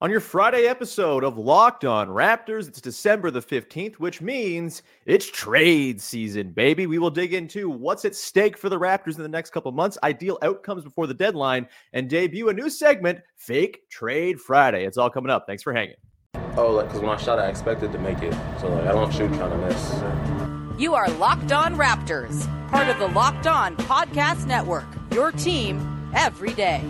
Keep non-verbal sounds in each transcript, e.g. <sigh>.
On your Friday episode of Locked On Raptors, it's December the 15th, which means it's trade season, baby. We will dig into what's at stake for the Raptors in the next couple months, ideal outcomes before the deadline, and debut a new segment, Fake Trade Friday. It's all coming up. Thanks for hanging. Oh, like, because when I shot, I expected to make it. So, like, I don't shoot trying to miss. You are Locked On Raptors, part of the Locked On Podcast Network, your team every day.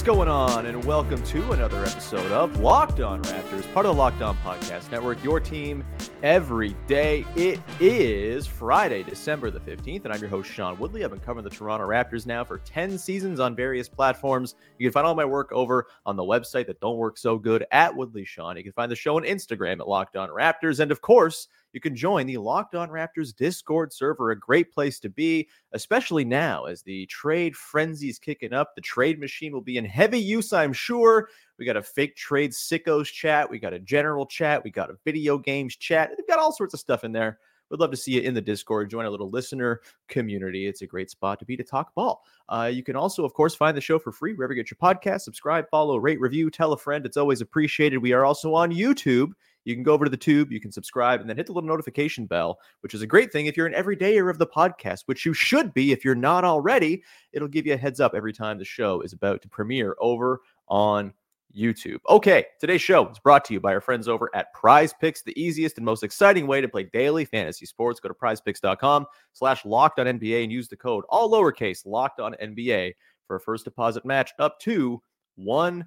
What's going on? And welcome to another episode of Locked On Raptors, part of the Locked On Podcast Network, your team every day. It is Friday, December the 15th, and I'm your host, Sean Woodley. I've been covering the Toronto Raptors now for 10 seasons on various platforms. You can find all my work over on the website that don't work so good at Woodley Sean. You can find the show on Instagram at Locked On Raptors. And of course, you can join the Locked On Raptors Discord server, a great place to be, especially now as the trade frenzy is kicking up. The trade machine will be in heavy use, I'm sure. We got a fake trade sickos chat, we got a general chat, we got a video games chat. They've got all sorts of stuff in there. We'd love to see you in the Discord. Join a little listener community. It's a great spot to be to talk ball. Uh, you can also, of course, find the show for free wherever you get your podcast. Subscribe, follow, rate, review, tell a friend. It's always appreciated. We are also on YouTube. You can go over to the tube, you can subscribe, and then hit the little notification bell, which is a great thing if you're an everydayer of the podcast, which you should be if you're not already. It'll give you a heads up every time the show is about to premiere over on YouTube. Okay, today's show is brought to you by our friends over at Prize Picks, the easiest and most exciting way to play daily fantasy sports. Go to prizepicks.com slash locked on NBA and use the code all lowercase locked on NBA for a first deposit match up to $100.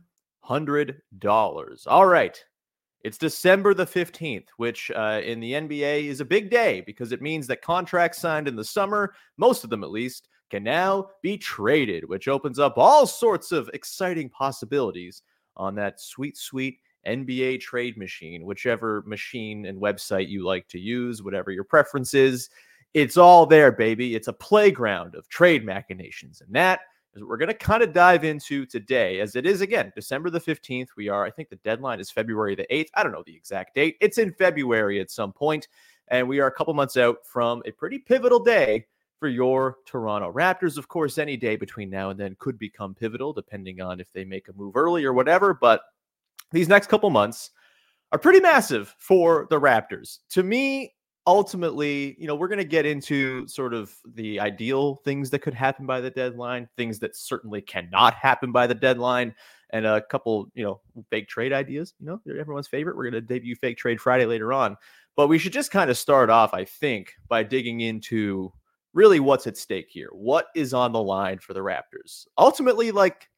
All right. It's December the 15th, which uh, in the NBA is a big day because it means that contracts signed in the summer, most of them at least, can now be traded, which opens up all sorts of exciting possibilities on that sweet, sweet NBA trade machine, whichever machine and website you like to use, whatever your preference is. It's all there, baby. It's a playground of trade machinations. And that is what we're going to kind of dive into today, as it is again December the 15th. We are, I think the deadline is February the 8th. I don't know the exact date. It's in February at some point, And we are a couple months out from a pretty pivotal day for your Toronto Raptors. Of course, any day between now and then could become pivotal, depending on if they make a move early or whatever. But these next couple months are pretty massive for the Raptors. To me, ultimately, you know, we're going to get into sort of the ideal things that could happen by the deadline, things that certainly cannot happen by the deadline, and a couple, you know, fake trade ideas. You know, they're everyone's favorite. We're going to debut fake trade Friday later on. But we should just kind of start off, I think, by digging into really what's at stake here. What is on the line for the Raptors? Ultimately, like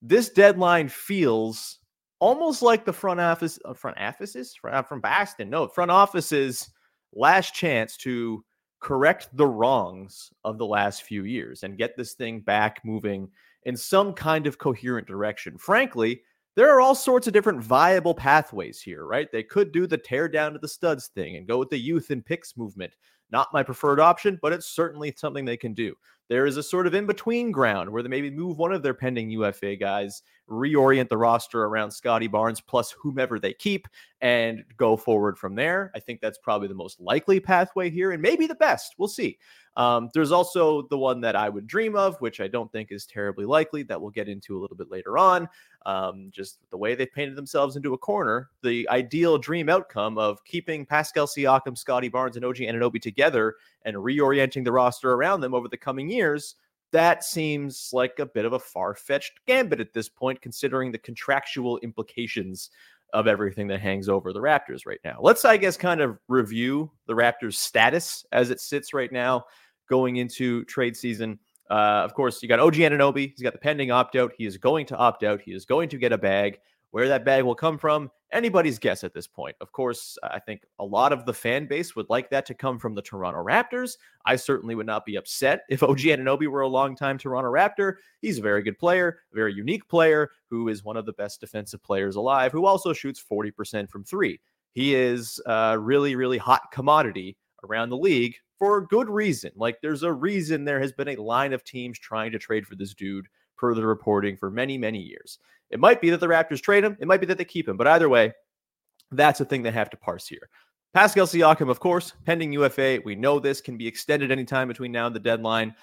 this deadline feels almost like the front office, uh, front offices from, from Boston. No, front offices last chance to correct the wrongs of the last few years and get this thing back moving in some kind of coherent direction. Frankly, there are all sorts of different viable pathways here, right? They could do the tear down to the studs thing and go with the youth and picks movement. Not my preferred option, but it's certainly something they can do. There is a sort of in between ground where they maybe move one of their pending UFA guys, reorient the roster around Scottie Barnes plus whomever they keep, and go forward from there. I think that's probably the most likely pathway here and maybe the best. We'll see. Um, there's also the one that I would dream of, which I don't think is terribly likely, that we'll get into a little bit later on. Um, just the way they've painted themselves into a corner, the ideal dream outcome of keeping Pascal Siakam, Scottie Barnes, and OG Anunoby together and reorienting the roster around them over the coming years. That seems like a bit of a far fetched gambit at this point, considering the contractual implications of everything that hangs over the Raptors right now. Let's, I guess, kind of review the Raptors' status as it sits right now going into trade season. Uh, of course, you got OG Anunoby. He's got the pending opt out. He is going to opt out. He is going to get a bag. Where that bag will come from, anybody's guess at this point. Of course, I think a lot of the fan base would like that to come from the Toronto Raptors. I certainly would not be upset if OG Anunoby were a long-time Toronto Raptor. He's a very good player, a very unique player who is one of the best defensive players alive, who also shoots 40% from three. He is a really, really hot commodity around the league for good reason. Like there's a reason there has been a line of teams trying to trade for this dude per the reporting for many, many years. It might be that the Raptors trade him, it might be that they keep him, but either way, that's a thing they have to parse here. Pascal Siakam, of course, pending UFA. We know this can be extended anytime between now and the deadline.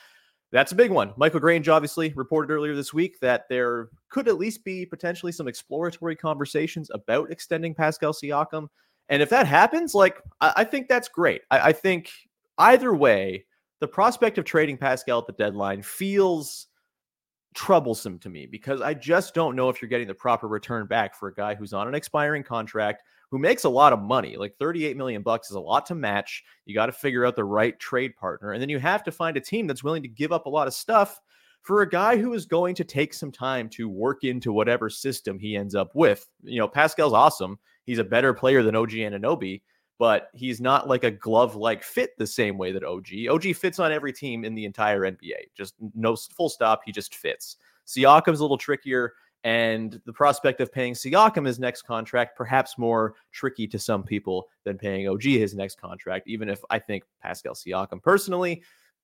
That's a big one. Michael Grange obviously reported earlier this week that there could at least be potentially some exploratory conversations about extending Pascal Siakam. And if that happens, like I, I think that's great. I, I think either way, the prospect of trading Pascal at the deadline feels troublesome to me because I just don't know if you're getting the proper return back for a guy who's on an expiring contract who makes a lot of money. Like 38 million bucks is a lot to match. You got to figure out the right trade partner and then you have to find a team that's willing to give up a lot of stuff for a guy who is going to take some time to work into whatever system he ends up with. You know, Pascal's awesome. He's a better player than OG Anunoby, but he's not like a glove like fit the same way that OG. OG fits on every team in the entire NBA. Just no full stop. He just fits. Siakam's a little trickier. And the prospect of paying Siakam his next contract, perhaps more tricky to some people than paying OG his next contract, even if I think Pascal Siakam personally,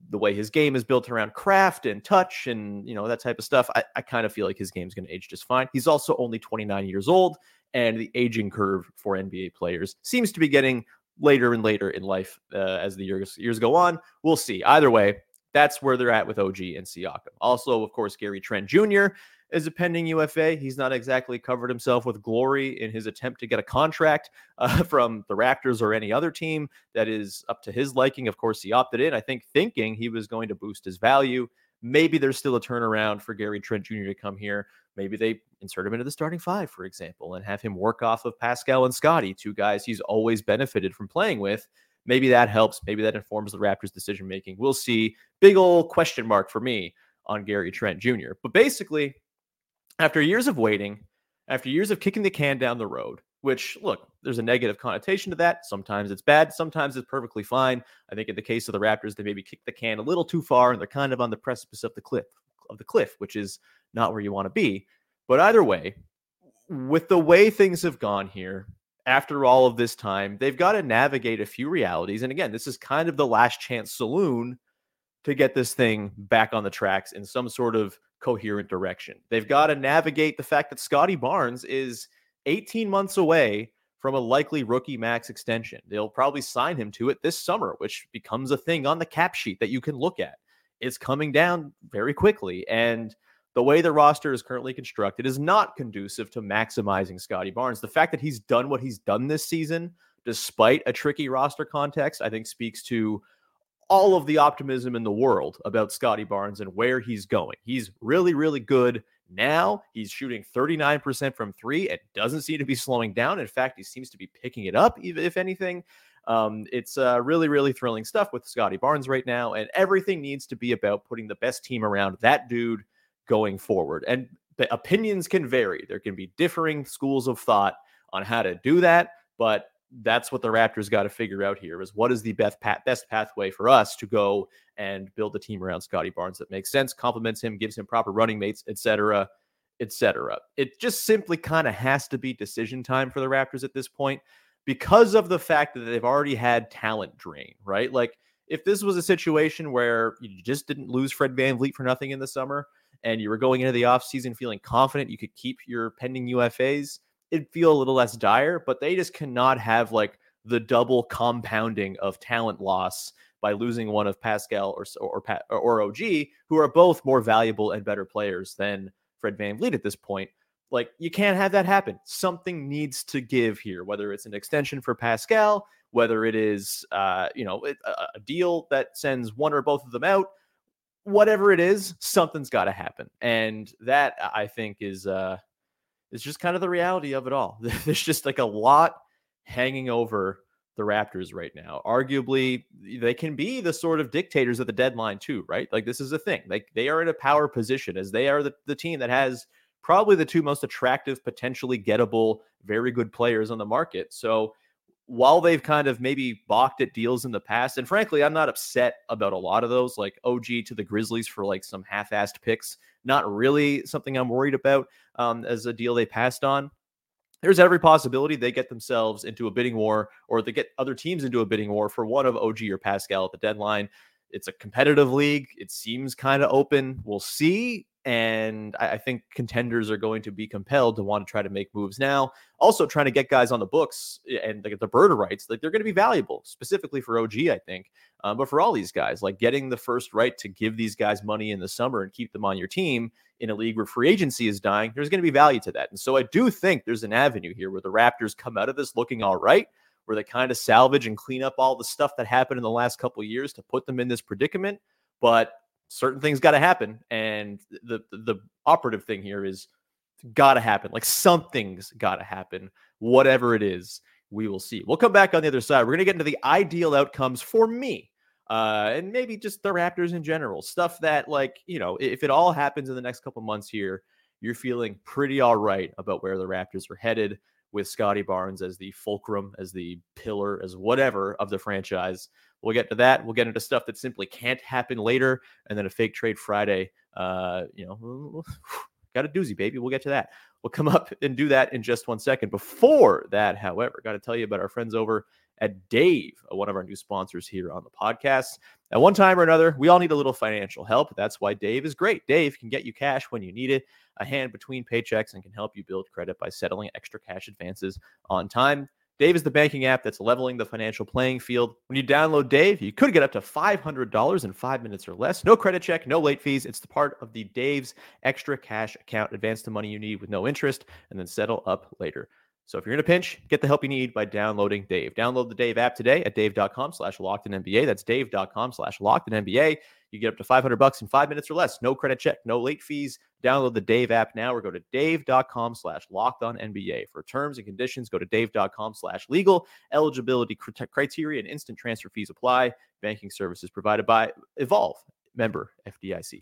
the way his game is built around craft and touch and you know that type of stuff, I, I kind of feel like his game's going to age just fine. He's also only 29 years old and the aging curve for NBA players seems to be getting later and later in life uh, as the years years go on. We'll see. Either way, that's where they're at with OG and Siakam. Also, of course, Gary Trent Jr. is a pending UFA. He's not exactly covered himself with glory in his attempt to get a contract uh, <laughs> from the Raptors or any other team that is up to his liking. Of course, he opted in, I think, thinking he was going to boost his value. Maybe there's still a turnaround for Gary Trent Jr. to come here. Maybe they insert him into the starting five, for example, and have him work off of Pascal and Scottie, two guys he's always benefited from playing with. Maybe that helps. Maybe that informs the Raptors' decision making. We'll see. Big old question mark for me on Gary Trent Jr. But basically, after years of waiting, after years of kicking the can down the road, which look, there's a negative connotation to that. Sometimes it's bad, sometimes it's perfectly fine. I think in the case of the Raptors, they maybe kicked the can a little too far and they're kind of on the precipice of the cliff of the cliff, which is not where you want to be. But either way, with the way things have gone here, after all of this time, they've got to navigate a few realities. And again, this is kind of the last chance saloon to get this thing back on the tracks in some sort of coherent direction. They've got to navigate the fact that Scottie Barnes is 18 months away from a likely rookie max extension. They'll probably sign him to it this summer, which becomes a thing on the cap sheet that you can look at. It's coming down very quickly. And the way the roster is currently constructed is not conducive to maximizing Scottie Barnes. The fact that he's done what he's done this season, despite a tricky roster context, I think speaks to all of the optimism in the world about Scottie Barnes and where he's going. He's really, really good now. He's shooting 39% from three and doesn't seem to be slowing down. In fact, he seems to be picking it up, if anything. Um, it's uh, really, really thrilling stuff with Scottie Barnes right now, and everything needs to be about putting the best team around that dude going forward. And the opinions can vary. There can be differing schools of thought on how to do that, but that's what the Raptors got to figure out here is what is the best path, best pathway for us to go and build a team around Scottie Barnes that makes sense, complements him, gives him proper running mates, etc., etc. It just simply kind of has to be decision time for the Raptors at this point because of the fact that they've already had talent drain, right? Like if this was a situation where you just didn't lose Fred VanVleet for nothing in the summer and you were going into the offseason feeling confident you could keep your pending UFAs, it'd feel a little less dire, but they just cannot have like the double compounding of talent loss by losing one of Pascal or or or OG, who are both more valuable and better players than Fred VanVleet at this point. Like you can't have that happen. Something needs to give here, whether it's an extension for Pascal, whether it is uh, you know a, a deal that sends one or both of them out, whatever it is, something's got to happen, and that I think is uh, is just kind of the reality of it all. <laughs> There's just like a lot hanging over the Raptors right now. Arguably, they can be the sort of dictators at the deadline too, right? Like this is a thing. Like they are in a power position as they are the, the team that has probably the two most attractive, potentially gettable, very good players on the market. So while they've kind of maybe balked at deals in the past, and frankly, I'm not upset about a lot of those, like OG to the Grizzlies for like some half-assed picks. Not really something I'm worried about um, as a deal they passed on there's every possibility they get themselves into a bidding war or they get other teams into a bidding war for one of OG or Pascal at the deadline. It's a competitive league. It seems kind of open. We'll see. And I, think contenders are going to be compelled to want to try to make moves now. Also, trying to get guys on the books eh, and the, the bird rights, like they're going to be valuable, specifically for OG, I think. Um, but for all these guys, like getting the first right to give these guys money in the summer and keep them on your team in a league where free agency is dying, there's going to be value to that. And so I do think there's an avenue here where the Raptors come out of this looking all right, where they kind of salvage and clean up all the stuff that happened in the last couple years to put them in this predicament. But certain things got to happen, and the, the the operative thing here is got to happen. Like something's got to happen, whatever it is. We will see. We'll come back on the other side. We're going to get into the ideal outcomes for me uh, and maybe just the Raptors in general. Stuff that, like, you know, if it all happens in the next couple months here, you're feeling pretty all right about where the Raptors are headed with Scottie Barnes as the fulcrum, as the pillar, as whatever of the franchise. We'll get to that. We'll get into stuff that simply can't happen later, and then a fake trade Friday. Uh, you know, <sighs> got a doozy, baby. We'll get to that. We'll come up and do that in just one second. Before that, however, got to tell you about our friends over at Dave, uh, one of our new sponsors here on the podcast. At one time or another, we all need a little financial help. That's why Dave is great. Dave can get you cash when you need it, a hand between paychecks, and can help you build credit by settling extra cash advances on time. Dave is the banking app that's leveling the financial playing field. When you download Dave, you could get up to $500 in five minutes or less. No credit check, no late fees. It's the part of the Dave's extra cash account. Advance the money you need with no interest and then settle up later. So if you're in a pinch, get the help you need by downloading Dave. Download the Dave app today at dave.com slash locked in NBA. That's dave.com slash locked in NBA. You get up to 500 bucks in five minutes or less. No credit check, no late fees. Download the Dave app now or go to dave.com slash locked on NBA. For terms and conditions, go to dave.com slash legal. Eligibility criteria and instant transfer fees apply. Banking services provided by Evolve, member FDIC.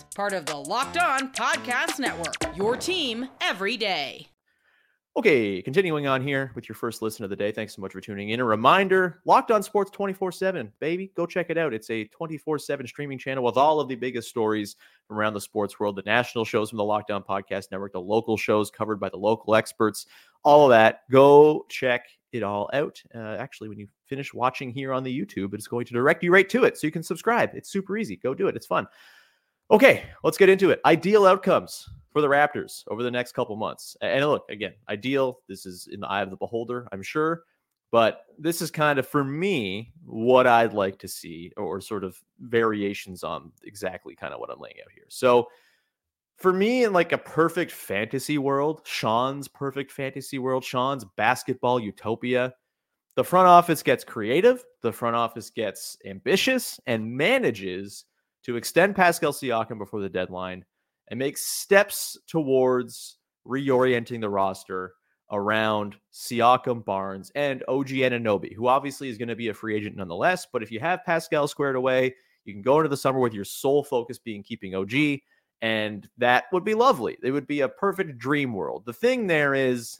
part of the Locked On Podcast Network. Your team every day. Okay, continuing on here with your first listen of the day. Thanks so much for tuning in. A reminder Locked On Sports 24 7. Baby, go check it out. It's a 24 7 streaming channel with all of the biggest stories from around the sports world the national shows from the Locked On Podcast Network, the local shows covered by the local experts, all of that. Go check it all out. Uh, actually, when you finish watching here on the YouTube, it's going to direct you right to it so you can subscribe. It's super easy. Go do it. It's fun. Okay, let's get into it. Ideal outcomes for the Raptors over the next couple months. And look, again, ideal. This is in the eye of the beholder, I'm sure. But this is kind of, for me, what I'd like to see, or sort of variations on exactly kind of what I'm laying out here. So, for me, in like a perfect fantasy world, Sean's perfect fantasy world, Sean's basketball utopia, the front office gets creative, the front office gets ambitious, and manages to extend Pascal Siakam before the deadline and make steps towards reorienting the roster around Siakam, Barnes, and OG Anunoby, who obviously is going to be a free agent nonetheless. But if you have Pascal squared away, you can go into the summer with your sole focus being keeping OG And that would be lovely. It would be a perfect dream world. The thing there is,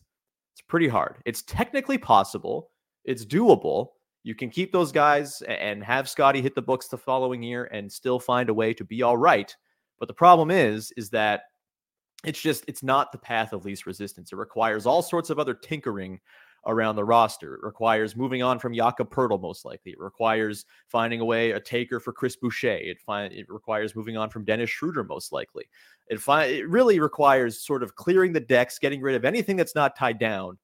it's pretty hard. It's technically possible, it's doable. You can keep those guys and have Scottie hit the books the following year and still find a way to be all right. But the problem is, is that it's just it's not the path of least resistance. It requires all sorts of other tinkering around the roster. It requires moving on from Jakob Poeltl, most likely. It requires finding a way, a taker for Chris Boucher. It, find, it requires moving on from Dennis Schroeder, most likely. It, fi- it really requires sort of clearing the decks, getting rid of anything that's not tied down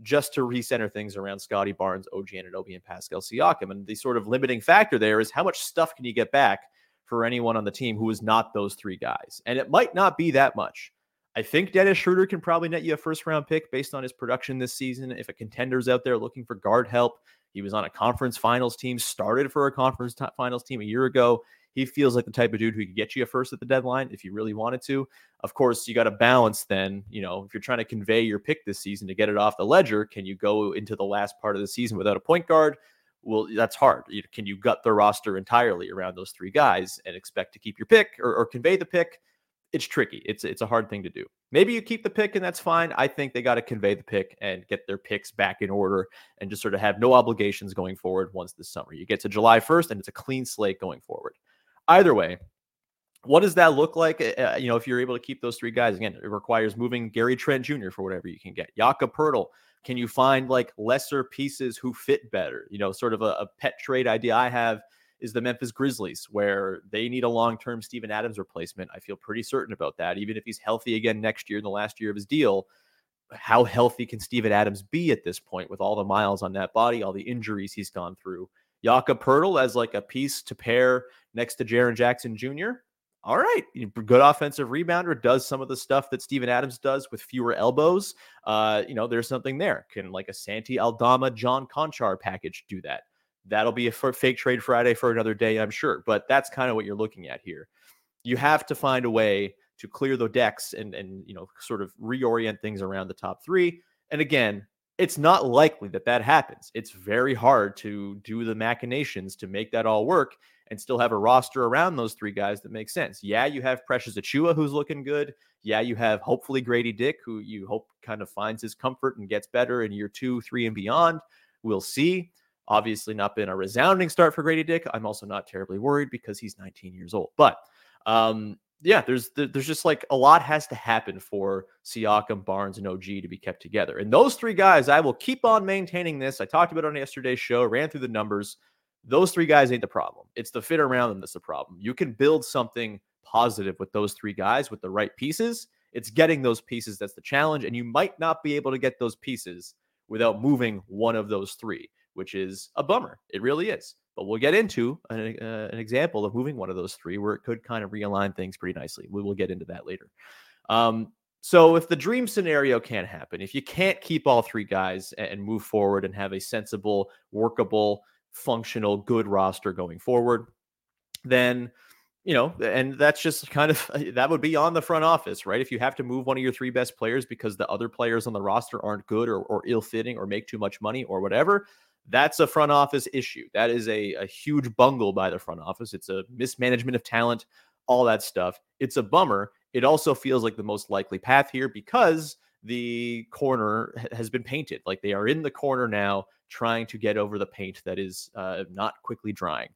just to recenter things around Scottie Barnes, OG Anunoby, and Pascal Siakam. And the sort of limiting factor there is how much stuff can you get back for anyone on the team who is not those three guys? And it might not be that much. I think Dennis Schroeder can probably net you a first round pick based on his production this season. If a contender's out there looking for guard help, he was on a conference finals team, started for a conference t- finals team a year ago. He feels like the type of dude who could get you a first at the deadline if you really wanted to. Of course, you got to balance then, you know, if you're trying to convey your pick this season to get it off the ledger, can you go into the last part of the season without a point guard? Well, that's hard. Can you gut the roster entirely around those three guys and expect to keep your pick or, or convey the pick? it's tricky. It's it's a hard thing to do. Maybe you keep the pick and that's fine. I think they got to convey the pick and get their picks back in order and just sort of have no obligations going forward once this summer. You get to July 1st and it's a clean slate going forward. Either way, what does that look like? Uh, you know, if you're able to keep those three guys again, it requires moving Gary Trent Jr. for whatever you can get. Jakob Poeltl. Can you find like lesser pieces who fit better? You know, sort of a, a pet trade idea I have is the Memphis Grizzlies, where they need a long term Steven Adams replacement. I feel pretty certain about that. Even if he's healthy again next year in the last year of his deal, how healthy can Steven Adams be at this point with all the miles on that body, all the injuries he's gone through? Jakob Poeltl as like a piece to pair next to Jaren Jackson Jr. All right, good offensive rebounder does some of the stuff that Steven Adams does with fewer elbows. Uh, you know, there's something there. Can like a Santi Aldama, John Konchar package do that? That'll be a fake trade Friday for another day, I'm sure. But that's kind of what you're looking at here. You have to find a way to clear the decks and and you know sort of reorient things around the top three. And again, it's not likely that that happens. It's very hard to do the machinations to make that all work and still have a roster around those three guys that makes sense. Yeah, you have Precious Achiuwa who's looking good. Yeah, you have hopefully Grady Dick who you hope kind of finds his comfort and gets better in year two, three, and beyond. We'll see. Obviously, not been a resounding start for Grady Dick. I'm also not terribly worried because he's 19 years old. But um, yeah, there's there's just like a lot has to happen for Siakam, Barnes, and OG to be kept together. And those three guys, I will keep on maintaining this. I talked about on yesterday's show, ran through the numbers. Those three guys ain't the problem. It's the fit around them that's the problem. You can build something positive with those three guys with the right pieces. It's getting those pieces that's the challenge. And you might not be able to get those pieces without moving one of those three which is a bummer. It really is. But we'll get into an, uh, an example of moving one of those three where it could kind of realign things pretty nicely. We will get into that later. Um, so if the dream scenario can't happen, if you can't keep all three guys and, and move forward and have a sensible, workable, functional, good roster going forward, then you know, and that's just kind of <laughs> that would be on the front office, right? If you have to move one of your three best players because the other players on the roster aren't good or, or ill fitting or make too much money or whatever, that's a front office issue. That is a, a huge bungle by the front office. It's a mismanagement of talent, all that stuff. It's a bummer. It also feels like the most likely path here because the corner has been painted. Like they are in the corner now, trying to get over the paint that is uh, not quickly drying.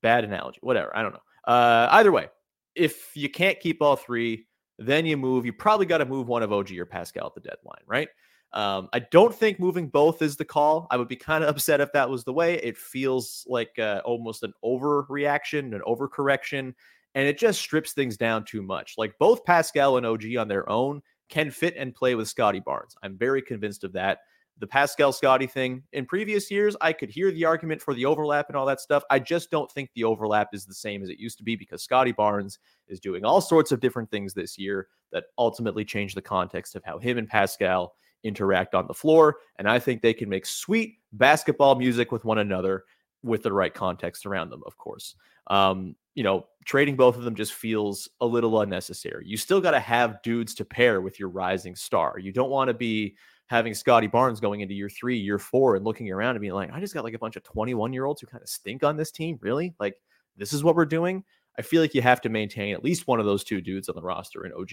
Bad analogy, whatever. I don't know. Uh, either way, if you can't keep all three, then you move. You probably got to move one of OG or Pascal at the deadline, right? Um, I don't think moving both is the call. I would be kind of <laughs> upset if that was the way. It feels like uh, almost an overreaction, an overcorrection, and it just strips things down too much. Like both Pascal and OG on their own can fit and play with Scottie Barnes. I'm very convinced of that. The Pascal Scottie thing in previous years, I could hear the argument for the overlap and all that stuff. I just don't think the overlap is the same as it used to be because Scottie Barnes is doing all sorts of different things this year that ultimately change the context of how him and Pascal interact on the floor. And I think they can make sweet basketball music with one another with the right context around them, of course. Um, you know, trading both of them just feels a little unnecessary. You still got to have dudes to pair with your rising star. You don't want to be having Scottie Barnes going into year three, year four, and looking around and being like, I just got like a bunch of 21 year olds who kind of stink on this team. Really? Like, this is what we're doing. I feel like you have to maintain at least one of those two dudes on the roster in OG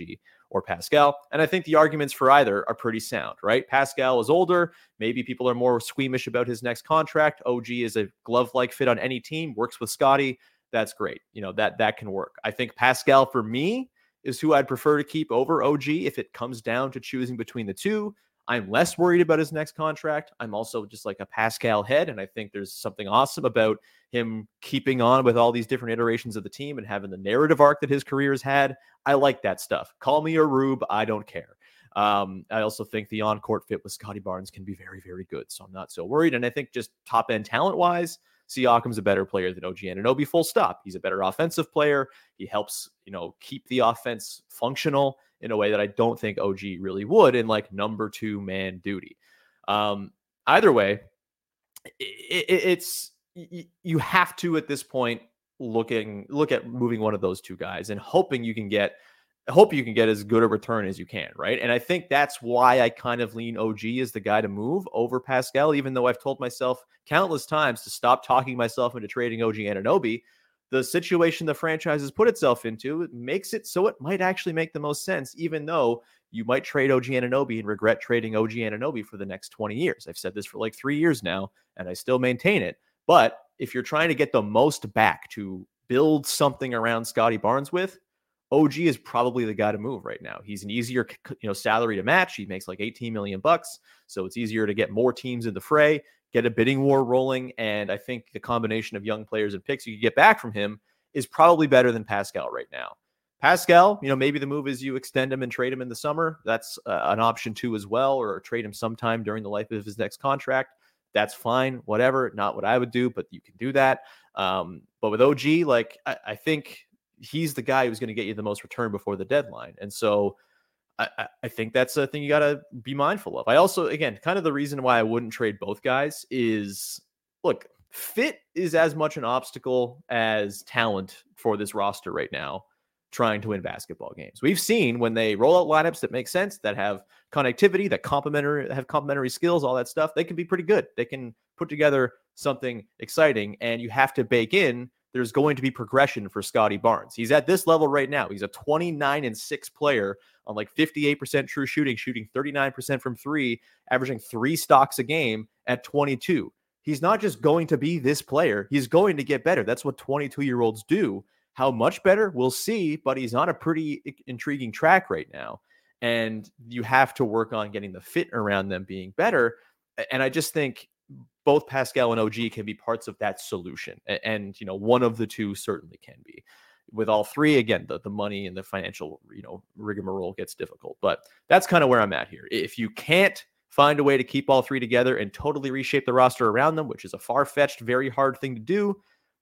or Pascal. And I think the arguments for either are pretty sound, right? Pascal is older. Maybe people are more squeamish about his next contract. OG is a glove like fit on any team, works with Scottie. That's great. You know, that that can work. I think Pascal for me is who I'd prefer to keep over OG if it comes down to choosing between the two. I'm less worried about his next contract. I'm also just like a Pascal head, and I think there's something awesome about him keeping on with all these different iterations of the team and having the narrative arc that his career has had. I like that stuff. Call me a rube, I don't care. Um, I also think the on-court fit with Scottie Barnes can be very, very good, so I'm not so worried. And I think just top end talent wise, Siakam's a better player than OG Anunoby. Full stop. He's a better offensive player. He helps, you know, keep the offense functional in a way that I don't think OG really would in like number two man duty. Um, either way, it, it, it's you have to at this point looking look at moving one of those two guys and hoping you can get hope you can get as good a return as you can, right? And I think that's why I kind of lean OG as the guy to move over Pascal, even though I've told myself countless times to stop talking myself into trading OG Anunoby the situation the franchise has put itself into makes it so it might actually make the most sense, even though you might trade OG Anunoby and regret trading OG Anunoby for the next 20 years. I've said this for like three years now, and I still maintain it. But if you're trying to get the most back to build something around Scottie Barnes with, OG is probably the guy to move right now. He's an easier, you know, salary to match. He makes like 18 million bucks, so it's easier to get more teams in the fray get a bidding war rolling. And I think the combination of young players and picks you could get back from him is probably better than Pascal right now. Pascal, you know, maybe the move is you extend him and trade him in the summer. That's uh, an option too, as well, or trade him sometime during the life of his next contract. That's fine, whatever. Not what I would do, but you can do that. Um, but with OG, like, I, I think he's the guy who's going to get you the most return before the deadline. And so I, I think that's a thing you got to be mindful of. I also, again, kind of the reason why I wouldn't trade both guys is look, fit is as much an obstacle as talent for this roster right now trying to win basketball games. We've seen when they roll out lineups that make sense, that have connectivity, that complementary have complementary skills, all that stuff, they can be pretty good. They can put together something exciting and you have to bake in there's going to be progression for Scottie Barnes. He's at this level right now. He's a 29 and 6 player on like 58% true shooting, shooting 39% from 3, averaging 3 stocks a game at 22. He's not just going to be this player, he's going to get better. That's what 22-year-olds do. How much better? We'll see, but he's on a pretty intriguing track right now. And you have to work on getting the fit around them being better. And I just think both Pascal and OG can be parts of that solution. And, you know, one of the two certainly can be. With all three, again, the, the money and the financial, you know, rigmarole gets difficult. But that's kind of where I'm at here. If you can't find a way to keep all three together and totally reshape the roster around them, which is a far fetched, very hard thing to do,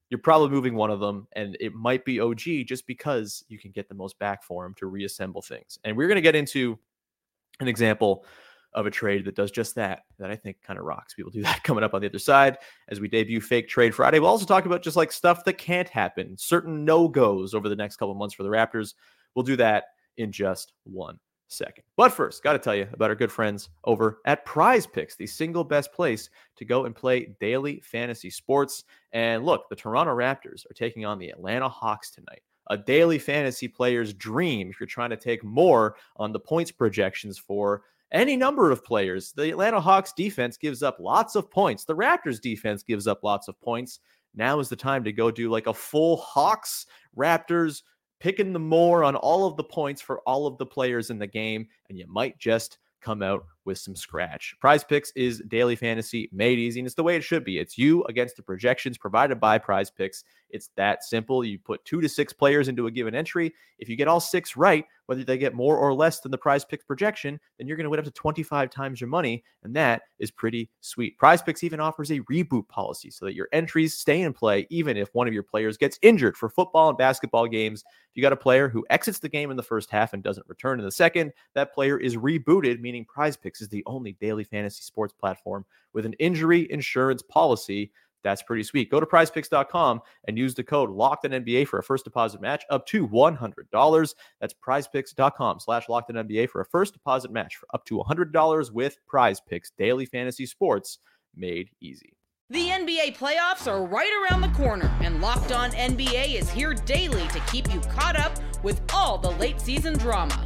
you're probably moving one of them. And it might be OG just because you can get the most back for him to reassemble things. And we're going to get into an example of a trade that does just that, that I think kind of rocks. Will do <laughs> that coming up on the other side as we debut Fake Trade Friday. We'll also talk about just like stuff that can't happen, certain no goes over the next couple months for the Raptors. We'll do that in just one second. But first, got to tell you about our good friends over at Prize Picks, the single best place to go and play daily fantasy sports. And look, the Toronto Raptors are taking on the Atlanta Hawks tonight. A daily fantasy player's dream if you're trying to take more on the points projections for any number of players. The Atlanta Hawks defense gives up lots of points. The Raptors defense gives up lots of points. Now is the time to go do like a full Hawks Raptors picking the more on all of the points for all of the players in the game and you might just come out with some scratch. Prize Picks is daily fantasy made easy, and it's the way it should be. It's you against the projections provided by Prize Picks. It's that simple. You put two to six players into a given entry. If you get all six right, whether they get more or less than the Prize Picks projection, then you're going to win up to 25 times your money, and that is pretty sweet. Prize Picks even offers a reboot policy so that your entries stay in play even if one of your players gets injured for football and basketball games. If you got a player who exits the game in the first half and doesn't return in the second, that player is rebooted, meaning Prize Picks is the only daily fantasy sports platform with an injury insurance policy. That's pretty sweet. Go to prizepicks.com and use the code locked NBA for a first deposit match up to $100. That's prizepicks.com slash locked NBA for a first deposit match for up to $100 with prize picks daily fantasy sports made easy. The NBA playoffs are right around the corner, and Locked On NBA is here daily to keep you caught up with all the late season drama.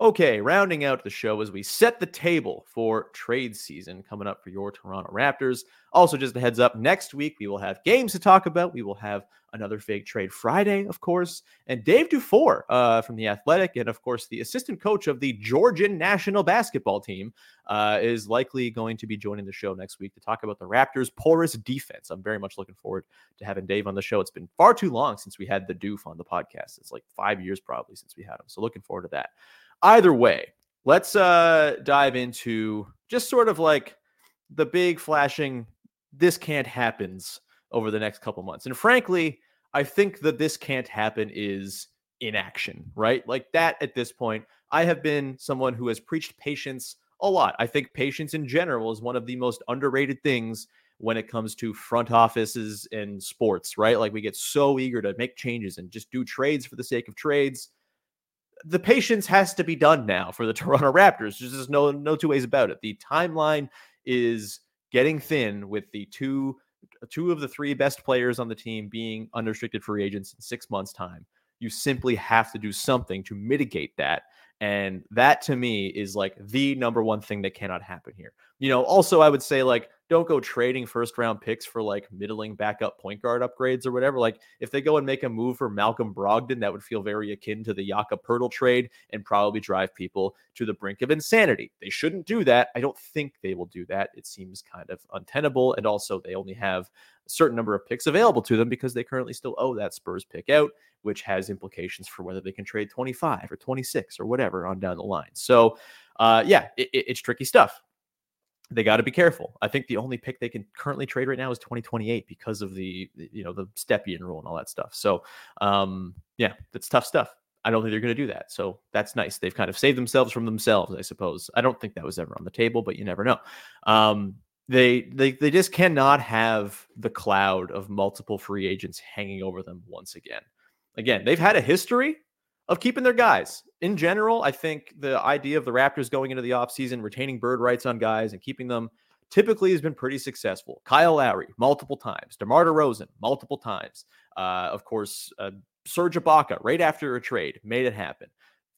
Okay, rounding out the show as we set the table for trade season coming up for your Toronto Raptors. Also, just a heads up next week, we will have games to talk about. We will have another fake trade Friday, of course. And Dave Dufour uh, from The Athletic, and of course, the assistant coach of the Georgian national basketball team, uh, is likely going to be joining the show next week to talk about the Raptors' porous defense. I'm very much looking forward to having Dave on the show. It's been far too long since we had the Doof on the podcast. It's like five years probably since we had him. So, looking forward to that. Either way, let's uh, dive into just sort of like the big flashing this can't happens over the next couple months. And frankly, I think that this can't happen is inaction, right? Like that at this point. I have been someone who has preached patience a lot. I think patience in general is one of the most underrated things when it comes to front offices and sports, right? Like we get so eager to make changes and just do trades for the sake of trades. The patience has to be done now for the Toronto Raptors. There's just no no two ways about it. The timeline is getting thin with the two two of the three best players on the team being unrestricted free agents in six months' time. You simply have to do something to mitigate that. And that to me is like the number one thing that cannot happen here. You know, also, I would say, like, don't go trading first round picks for like middling backup point guard upgrades or whatever. Like, if they go and make a move for Malcolm Brogdon, that would feel very akin to the Poeltl trade and probably drive people to the brink of insanity. They shouldn't do that. I don't think they will do that. It seems kind of untenable. And also, they only have a certain number of picks available to them because they currently still owe that Spurs pick out, which has implications for whether they can trade 25 or 26 or whatever on down the line. So, uh, yeah, it, it's tricky stuff they got to be careful. I think the only pick they can currently trade right now is 2028 because of the you know the Stepien rule and all that stuff. So um, yeah, that's tough stuff. I don't think they're going to do that. So that's nice. They've kind of saved themselves from themselves, I suppose. I don't think that was ever on the table, but you never know. Um, they they they just cannot have the cloud of multiple free agents hanging over them once again. Again, they've had a history of keeping their guys. In general, I think the idea of the Raptors going into the offseason, retaining bird rights on guys and keeping them typically has been pretty successful. Kyle Lowry, multiple times. DeMar DeRozan, multiple times. Uh, of course, uh, Serge Ibaka, right after a trade, made it happen.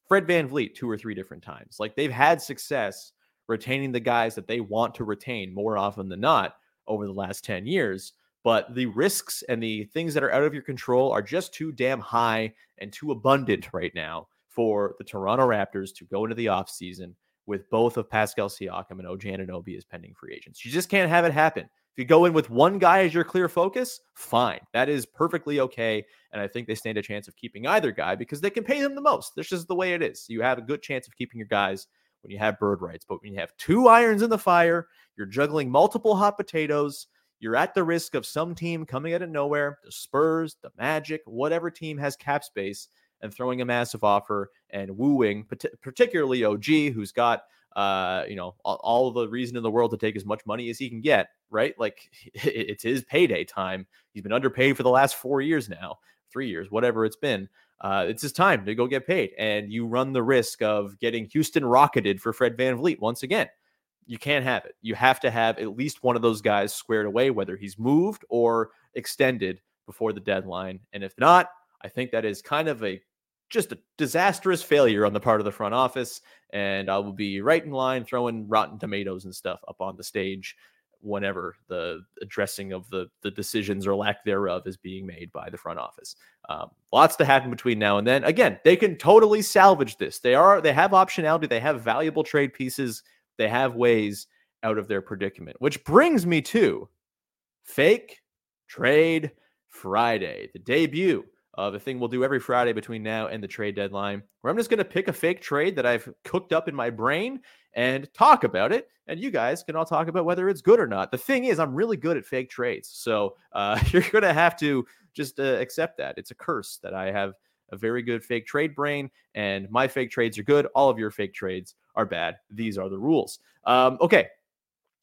Fred VanVleet, two or three different times. Like they've had success retaining the guys that they want to retain more often than not over the last 10 years but the risks and the things that are out of your control are just too damn high and too abundant <laughs> right now for the Toronto Raptors to go into the offseason with both of Pascal Siakam and OG Anunoby as pending free agents. You just can't have it happen. If you go in with one guy as your clear focus, fine. That is perfectly okay. And I think they stand a chance of keeping either guy because they can pay them the most. This is the way it is. You have a good chance of keeping your guys when you have bird rights. But when you have two irons in the fire, you're juggling multiple hot potatoes you're at the risk of some team coming out of nowhere, the Spurs, the Magic, whatever team has cap space, and throwing a massive offer and wooing, particularly OG, who's got uh, you know, all, all the reason in the world to take as much money as he can get, right? Like <laughs> it's his payday time. He's been underpaid for the last four years now, three years, whatever it's been. Uh, it's his time to go get paid. And you run the risk of getting Houston rocketed for Fred Van VanVleet once again you can't have it. You have to have at least one of those guys squared away, whether he's moved or extended before the deadline. And if not, I think that is kind of a just a disastrous failure on the part of the front office. And I will be right in line throwing rotten tomatoes and stuff up on the stage whenever the addressing of the the decisions or lack thereof is being made by the front office. Um, lots to happen between now and then. Again, they can totally salvage this. They are they have optionality. They have valuable trade pieces they have ways out of their predicament, which brings me to fake trade Friday, the debut of a thing we'll do every Friday between now and the trade deadline, where I'm just going to pick a fake trade that I've cooked up in my brain and talk about it. And you guys can all talk about whether it's good or not. The thing is, I'm really good at fake trades. So uh, <laughs> you're going to have to just uh, accept that. It's a curse that I have a very good fake trade brain, and my fake trades are good. All of your fake trades are bad. These are the rules. Um, okay,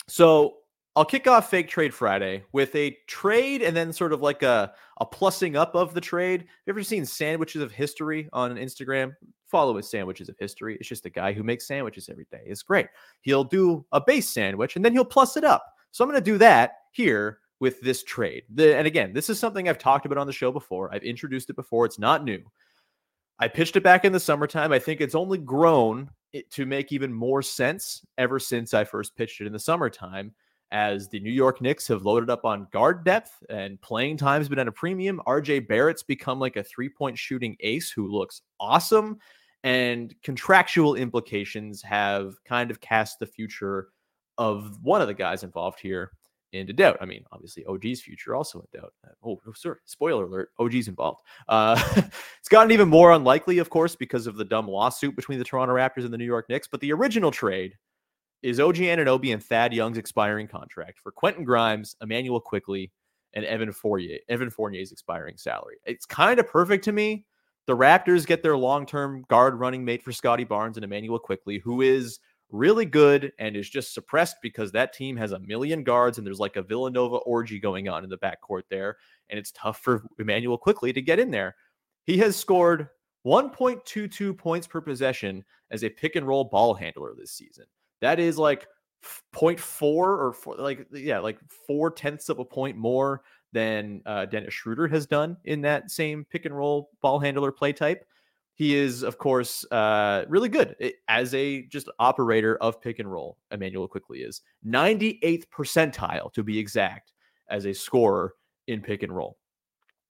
so I'll kick off Fake Trade Friday with a trade and then sort of like a, a plussing up of the trade. Have you ever seen Sandwiches of History on Instagram? Follow his Sandwiches of History. It's just a guy who makes sandwiches every day. It's great. He'll do a base sandwich and then he'll plus it up. So I'm going to do that here with this trade. The, and again, this is something I've talked about on the show before. I've introduced it before. It's not new. I pitched it back in the summertime. I think it's only grown to make even more sense ever since I first pitched it in the summertime as the New York Knicks have loaded up on guard depth and playing time's been at a premium. RJ Barrett's become like a three point shooting ace who looks awesome. And contractual implications have kind of cast the future of one of the guys involved here into doubt. I mean, obviously, OG's future also in doubt. Uh, oh, sorry, spoiler alert: OG's involved. Uh, <laughs> it's gotten even more unlikely, of course, because of the dumb lawsuit between the Toronto Raptors and the New York Knicks. But the original trade is OG Anunoby and Thad Young's expiring contract for Quentin Grimes, Immanuel Quickley, and Evan Fournier. Evan Fournier's expiring salary. It's kind of perfect to me. The Raptors get their long-term guard running mate for Scottie Barnes and Immanuel Quickley, who is really good and is just suppressed because that team has a million guards and there's like a Villanova orgy going on in the backcourt there. And it's tough for Immanuel Quickley to get in there. He has scored 1.22 points per possession as a pick and roll ball handler this season. That is like 0.4 or four, like, yeah, like four tenths of a point more than uh, Dennis Schroeder has done in that same pick and roll ball handler play type. He is, of course, uh, really good as a just operator of pick and roll. Immanuel Quickley is 98th percentile to be exact as a scorer in pick and roll.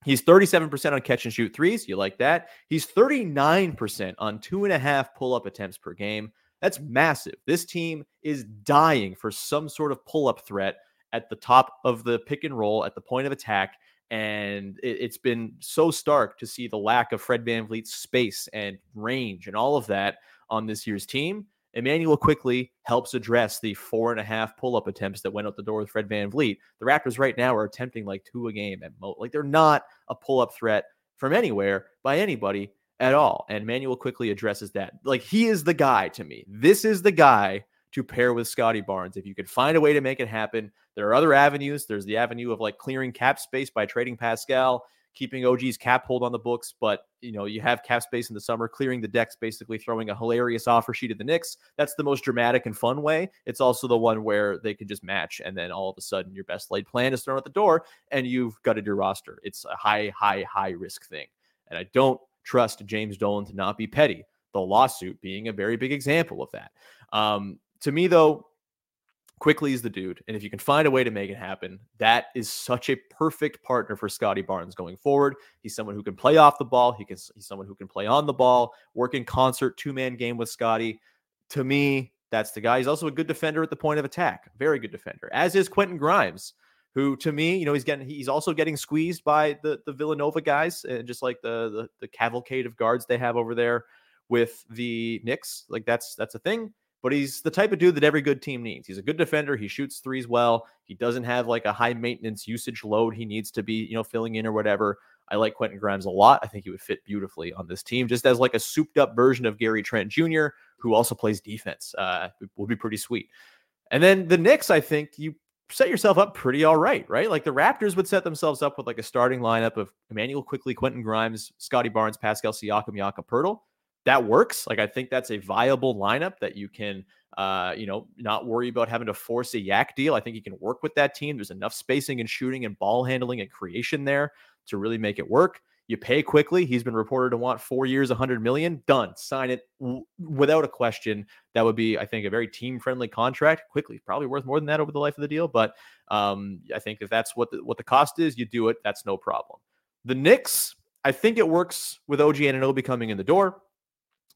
He's 37% on catch and shoot threes. You like that? He's 39% on two and a half pull up attempts per game. That's massive. This team is dying for some sort of pull up threat at the top of the pick and roll, at the point of attack. And it, has been so stark to see the lack of Fred VanVleet's space and range and all of that on this year's team. Immanuel Quickley helps address the four and a half pull up attempts that went out the door with Fred VanVleet. The Raptors right now are attempting like two a game at most. Like they're not a pull up threat from anywhere by anybody at all. And Manuel Quickley addresses that. Like he is the guy to me. This is the guy to pair with Scottie Barnes. If you could find a way to make it happen, there are other avenues. There's the avenue of like clearing cap space by trading Pascal, keeping OG's cap hold on the books. But you know, you have cap space in the summer, clearing the decks, basically throwing a hilarious offer sheet at the Knicks. That's the most dramatic and fun way. It's also the one where they can just match, and then all of a sudden your best laid plan is thrown at the door, and you've gutted your roster. It's a high, high, high risk thing. And I don't trust James Dolan to not be petty. The lawsuit being a very big example of that. Um, to me, though, Quickley is the dude. And if you can find a way to make it happen, that is such a perfect partner for Scottie Barnes going forward. He's someone who can play off the ball. He can he's someone who can play on the ball, work in concert, two-man game with Scottie. To me, that's the guy. He's also a good defender at the point of attack. Very good defender. As is Quentin Grimes who to me, you know, he's getting he's also getting squeezed by the the Villanova guys and just like the, the the cavalcade of guards they have over there with the Knicks. Like that's that's a thing. But he's the type of dude that every good team needs. He's a good defender. He shoots threes well. He doesn't have like a high maintenance usage load he needs to be, you know, filling in or whatever. I like Quentin Grimes a lot. I think he would fit beautifully on this team, just as like a souped up version of Gary Trent Jr., who also plays defense. Uh, would be pretty sweet. And then the Knicks, I think you set yourself up pretty all right, right? Like the Raptors would set themselves up with like a starting lineup of Immanuel Quickley, Quentin Grimes, Scottie Barnes, Pascal Siakam, Jakob Poeltl. That works. Like I think that's a viable lineup that you can, uh, you know, not worry about having to force a yak deal. I think you can work with that team. There's enough spacing and shooting and ball handling and creation there to really make it work. You pay Quickley. He's been reported to want four years, 100 million. Done. Sign it w- without a question. That would be, I think, a very team friendly contract. Quickley, probably worth more than that over the life of the deal, but um, I think if that's what the, what the cost is, you do it. That's no problem. The Knicks, I think it works with OG Anunoby coming in the door.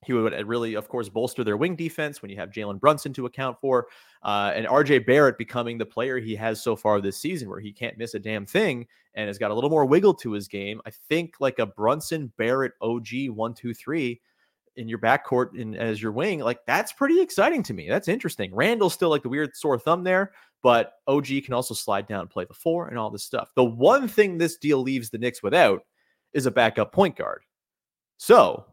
He would really, of course, bolster their wing defense when you have Jalen Brunson to account for, uh, and RJ Barrett becoming the player he has so far this season, where he can't miss a damn thing and has got a little more wiggle to his game. I think like a Brunson Barrett OG one two three in your backcourt in, as your wing, like that's pretty exciting to me. That's interesting. Randle's still like the weird sore thumb there, but OG can also slide down and play the four and all this stuff. The one thing this deal leaves the Knicks without is a backup point guard. So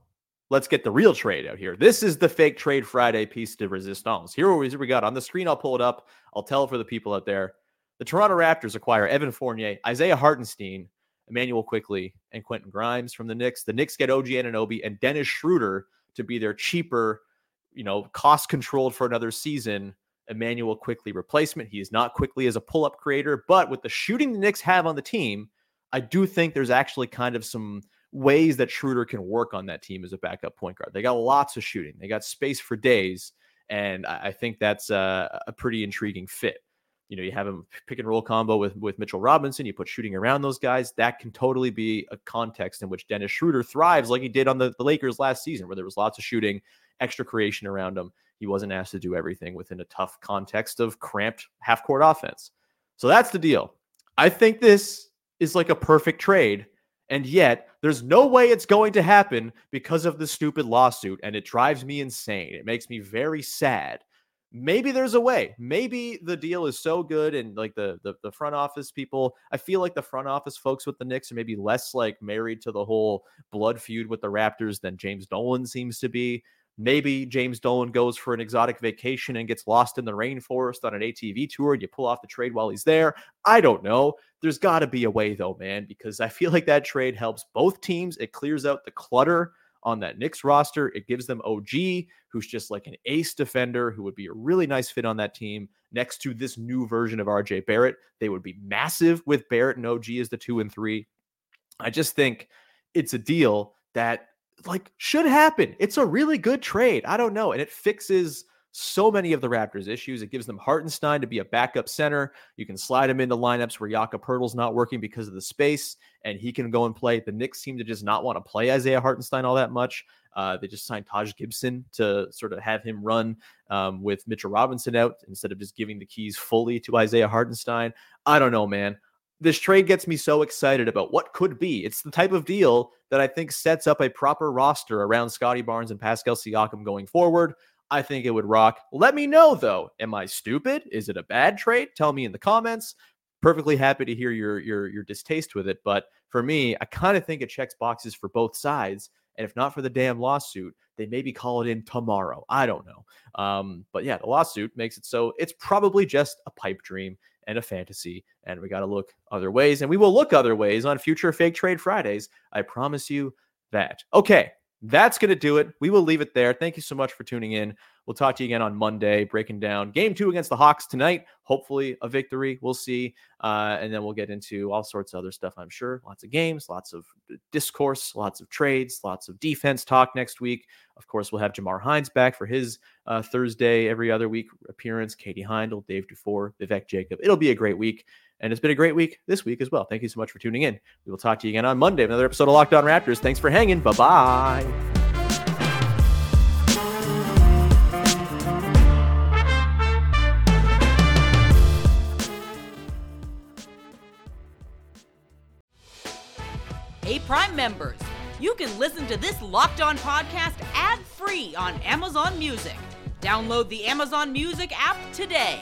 let's get the real trade out here. This is the fake trade Friday piece de resistance. Here we got on the screen. I'll pull it up. I'll tell for the people out there. The Toronto Raptors acquire Evan Fournier, Isaiah Hartenstein, Immanuel Quickley, and Quentin Grimes from the Knicks. The Knicks get OG Anunoby and Dennis Schroeder to be their cheaper, you know, cost controlled for another season. Immanuel Quickley replacement. He is not Quickley as a pull up creator, but with the shooting the Knicks have on the team, I do think there's actually kind of some ways that Schroeder can work on that team as a backup point guard. They got lots of shooting, they got space for days. And I think that's a, a pretty intriguing fit. You know, you have a pick and roll combo with, with Mitchell Robinson, you put shooting around those guys. That can totally be a context in which Dennis Schroeder thrives like he did on the, the Lakers last season, where there was lots of shooting, extra creation around him. He wasn't asked to do everything within a tough context of cramped half court offense. So that's the deal. I think this is like a perfect trade and yet, there's no way it's going to happen because of the stupid lawsuit. And it drives me insane. It makes me very sad. Maybe there's a way. Maybe the deal is so good and like the, the the front office people, I feel like the front office folks with the Knicks are maybe less like married to the whole blood feud with the Raptors than James Dolan seems to be. Maybe James Dolan goes for an exotic vacation and gets lost in the rainforest on an ATV tour and you pull off the trade while he's there. I don't know. There's got to be a way, though, man, because I feel <laughs> like that trade helps both teams. It clears out the clutter on that Knicks roster. It gives them OG, who's just like an ace defender who would be a really nice fit on that team next to this new version of RJ Barrett. They would be massive with Barrett and OG as the two and three. I just think it's a deal that like should happen. It's a really good trade. I don't know. And it fixes so many of the Raptors' issues. It gives them Hartenstein to be a backup center. You can slide him into lineups where Jakob Poeltl's not working because of the space, and he can go and play. The Knicks seem to just not want to play Isaiah Hartenstein all that much. Uh, they just signed Taj Gibson to sort of have him run um, with Mitchell Robinson out instead of just giving the keys fully to Isaiah Hartenstein. I don't know, man this trade gets me so excited about what could be. It's the type of deal that I think sets up a proper roster around Scottie Barnes and Pascal Siakam going forward. I think it would rock. Let me know though. Am I stupid? Is it a bad trade? Tell me in the comments. Perfectly happy to hear your your your distaste with it, but for me, I kind of think it checks boxes for both sides. And if not for the damn lawsuit, they maybe call it in tomorrow. I don't know. Um, but yeah, the lawsuit makes it so it's probably just a pipe dream and a fantasy. And we got to look other ways. And we will look other ways on future Fake Trade Fridays. I promise you that. Okay. That's going to do it. We will leave it there. Thank you so much for tuning in. We'll talk to you again on Monday, breaking down game two against the Hawks tonight. Hopefully, a victory. We'll see. Uh, and then we'll get into all sorts of other stuff, I'm sure. Lots of games, lots of discourse, lots of trades, lots of defense talk next week. Of course, we'll have Jamar Hines back for his uh, Thursday every other week appearance. Katie Heindl, Dave Dufour, Vivek Jacob. It'll be a great week. And it's been a great week this week as well. Thank you so much for tuning in. We will talk to you again on Monday, another episode of Locked On Raptors. Thanks for hanging. Bye bye. Hey, Prime members, you can listen to this Locked On podcast ad free on Amazon Music. Download the Amazon Music app today.